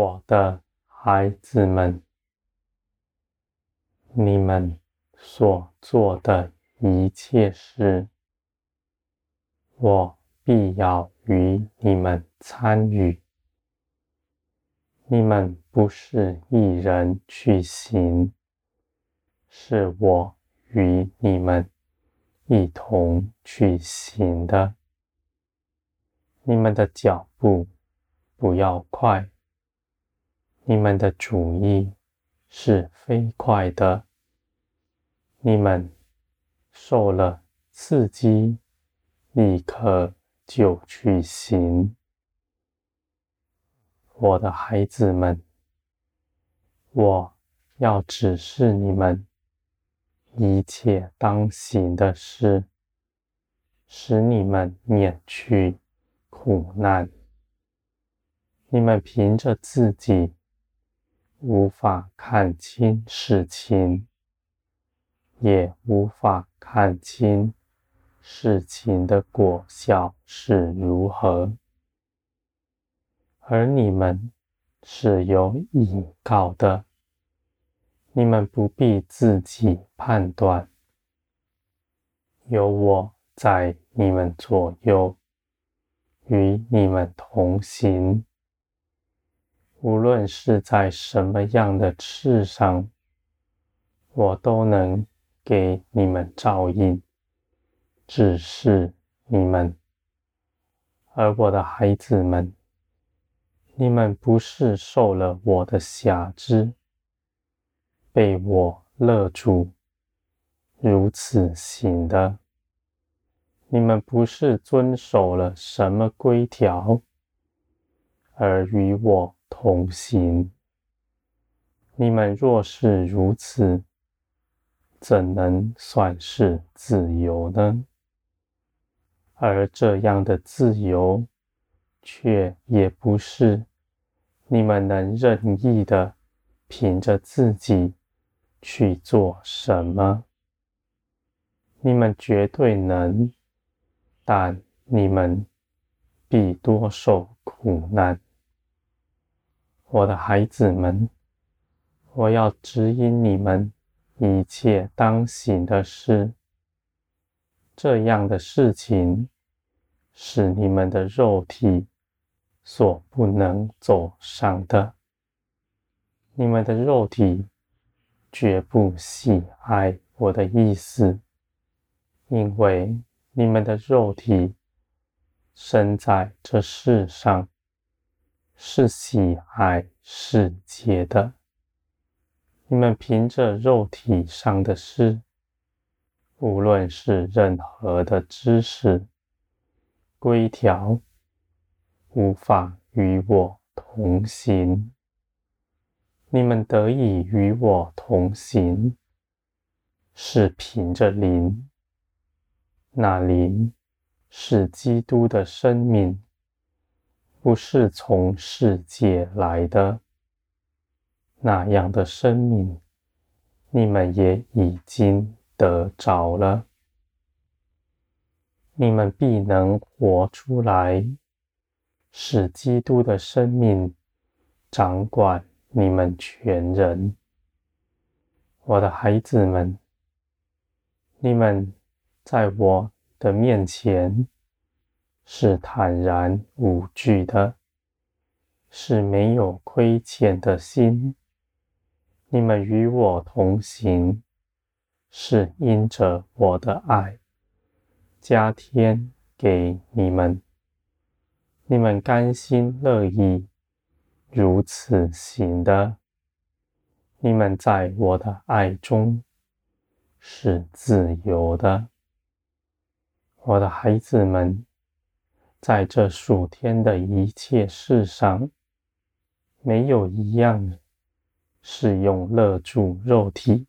我的孩子们，你们所做的一切事，我必要与你们参与。你们不是一人去行，是我与你们一同去行的。你们的脚步不要快，你们的主意是飞快的。你们受了刺激，立刻就去行。我的孩子们，我要指示你们一切当行的事，使你们免去苦难。你们凭着自己无法看清事情，也无法看清事情的果效是如何。而你们是有依靠的，你们不必自己判断，有我在你们左右，与你们同行。无论是在什么样的事上，我都能给你们照应，指示你们。而我的孩子们，你们不是受了我的辖制，被我勒住，如此行的。你们不是遵守了什么规条，而与我同行。你们若是如此，怎能算是自由呢？而这样的自由，却也不是。你们能任意的凭着自己去做什么？你们绝对能，但你们必多受苦难。我的孩子们，我要指引你们一切当行的事。这样的事情是你们的肉体。所不能走上的，你们的肉体绝不喜爱我的意思，因为你们的肉体生在这世上，是喜爱世界的。你们凭着肉体上的事，无论是任何的知识、规条。无法与我同行，你们得以与我同行，是凭着灵。那灵是基督的生命，不是从世界来的。那样的生命，你们也已经得着了。你们必能活出来。使基督的生命掌管你们全人，我的孩子们，你们在我的面前是坦然无惧的，是没有亏欠的心。你们与我同行，是因着我的爱加添给你们。你们甘心乐意如此行的，你们在我的爱中是自由的。我的孩子们，在这属天的一切事上，没有一样是用勒住肉体、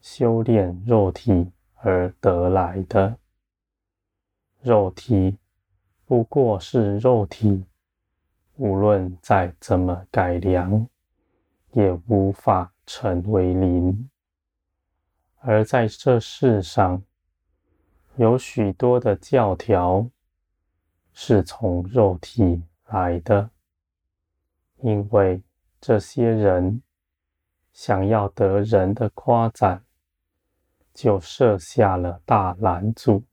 修炼肉体而得来的。肉体。不过是肉体，无论再怎么改良，也无法成为灵。而在这世上，有许多的教条是从肉体来的，因为这些人想要得人的夸赞，就设下了大拦阻，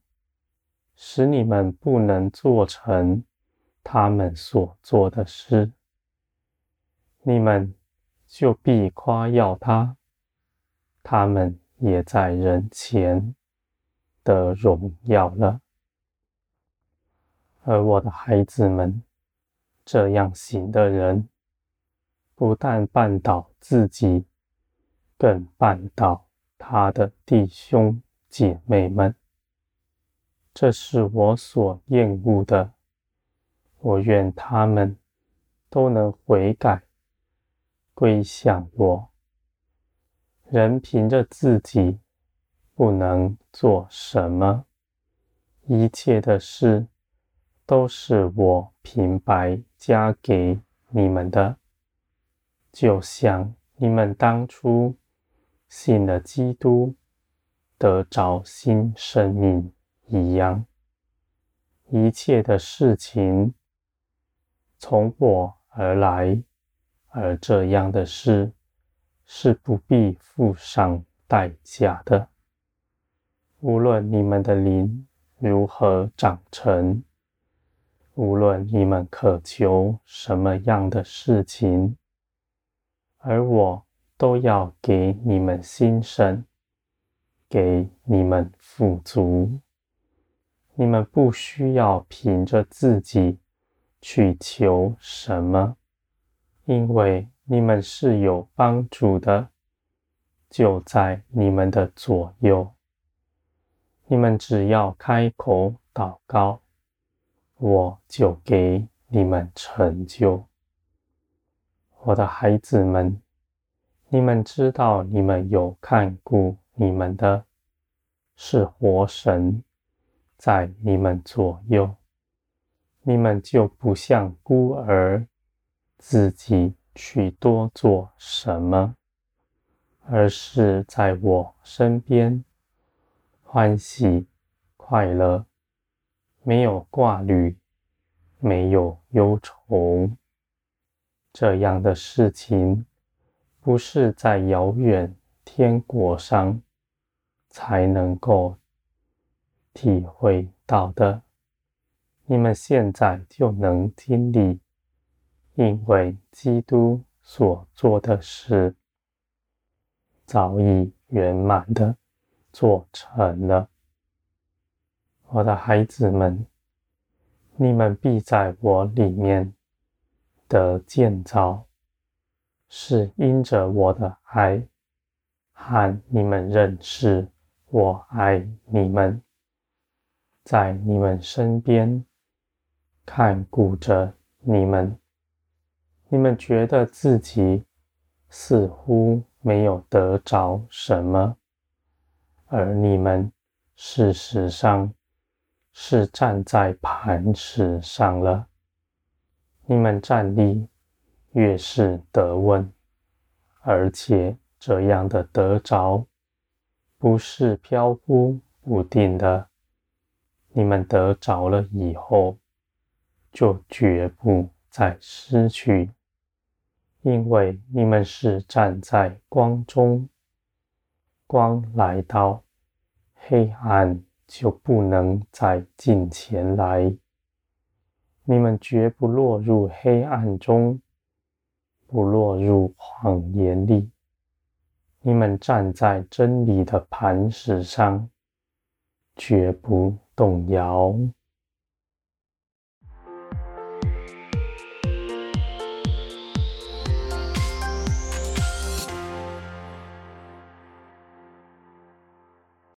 使你们不能做成他们所做的事。你们就必夸耀他，他们也在人前得荣耀了。而我的孩子们，这样行的人，不但绊倒自己，更绊倒他的弟兄姐妹们。这是我所厌恶的。我愿他们都能悔改，归向我。人凭着自己不能做什么，一切的事都是我平白加给你们的。就像你们当初信了基督，得着新生命一样，一切的事情从我而来，而这样的事是不必付上代价的。无论你们的灵如何长成，无论你们渴求什么样的事情。而我都要给你们兴盛，给你们富足。你们不需要凭着自己去求什么，因为你们是有帮助的，就在你们的左右。你们只要开口祷告，我就给你们成就。我的孩子们，你们知道，你们有看顾你们的，是活神在你们左右，你们就不像孤儿，自己去多做什么，而是在我身边欢喜快乐，没有挂虑，没有忧愁。这样的事情，不是在遥远天国上才能够体会到的。你们现在就能经历，因为基督所做的事早已圆满的做成了。我的孩子们，你们必在我里面。的建造是因着我的爱，和你们认识我爱你们，在你们身边看顾着你们。你们觉得自己似乎没有得着什么，而你们事实上是站在磐石上了。你们站立越是得稳，而且这样的得着不是飘忽不定的。你们得着了以后，就绝不再失去，因为你们是站在光中，光来到，黑暗就不能再进前来。你们绝不落入黑暗中，不落入谎言里。你们站在真理的磐石上，绝不动摇。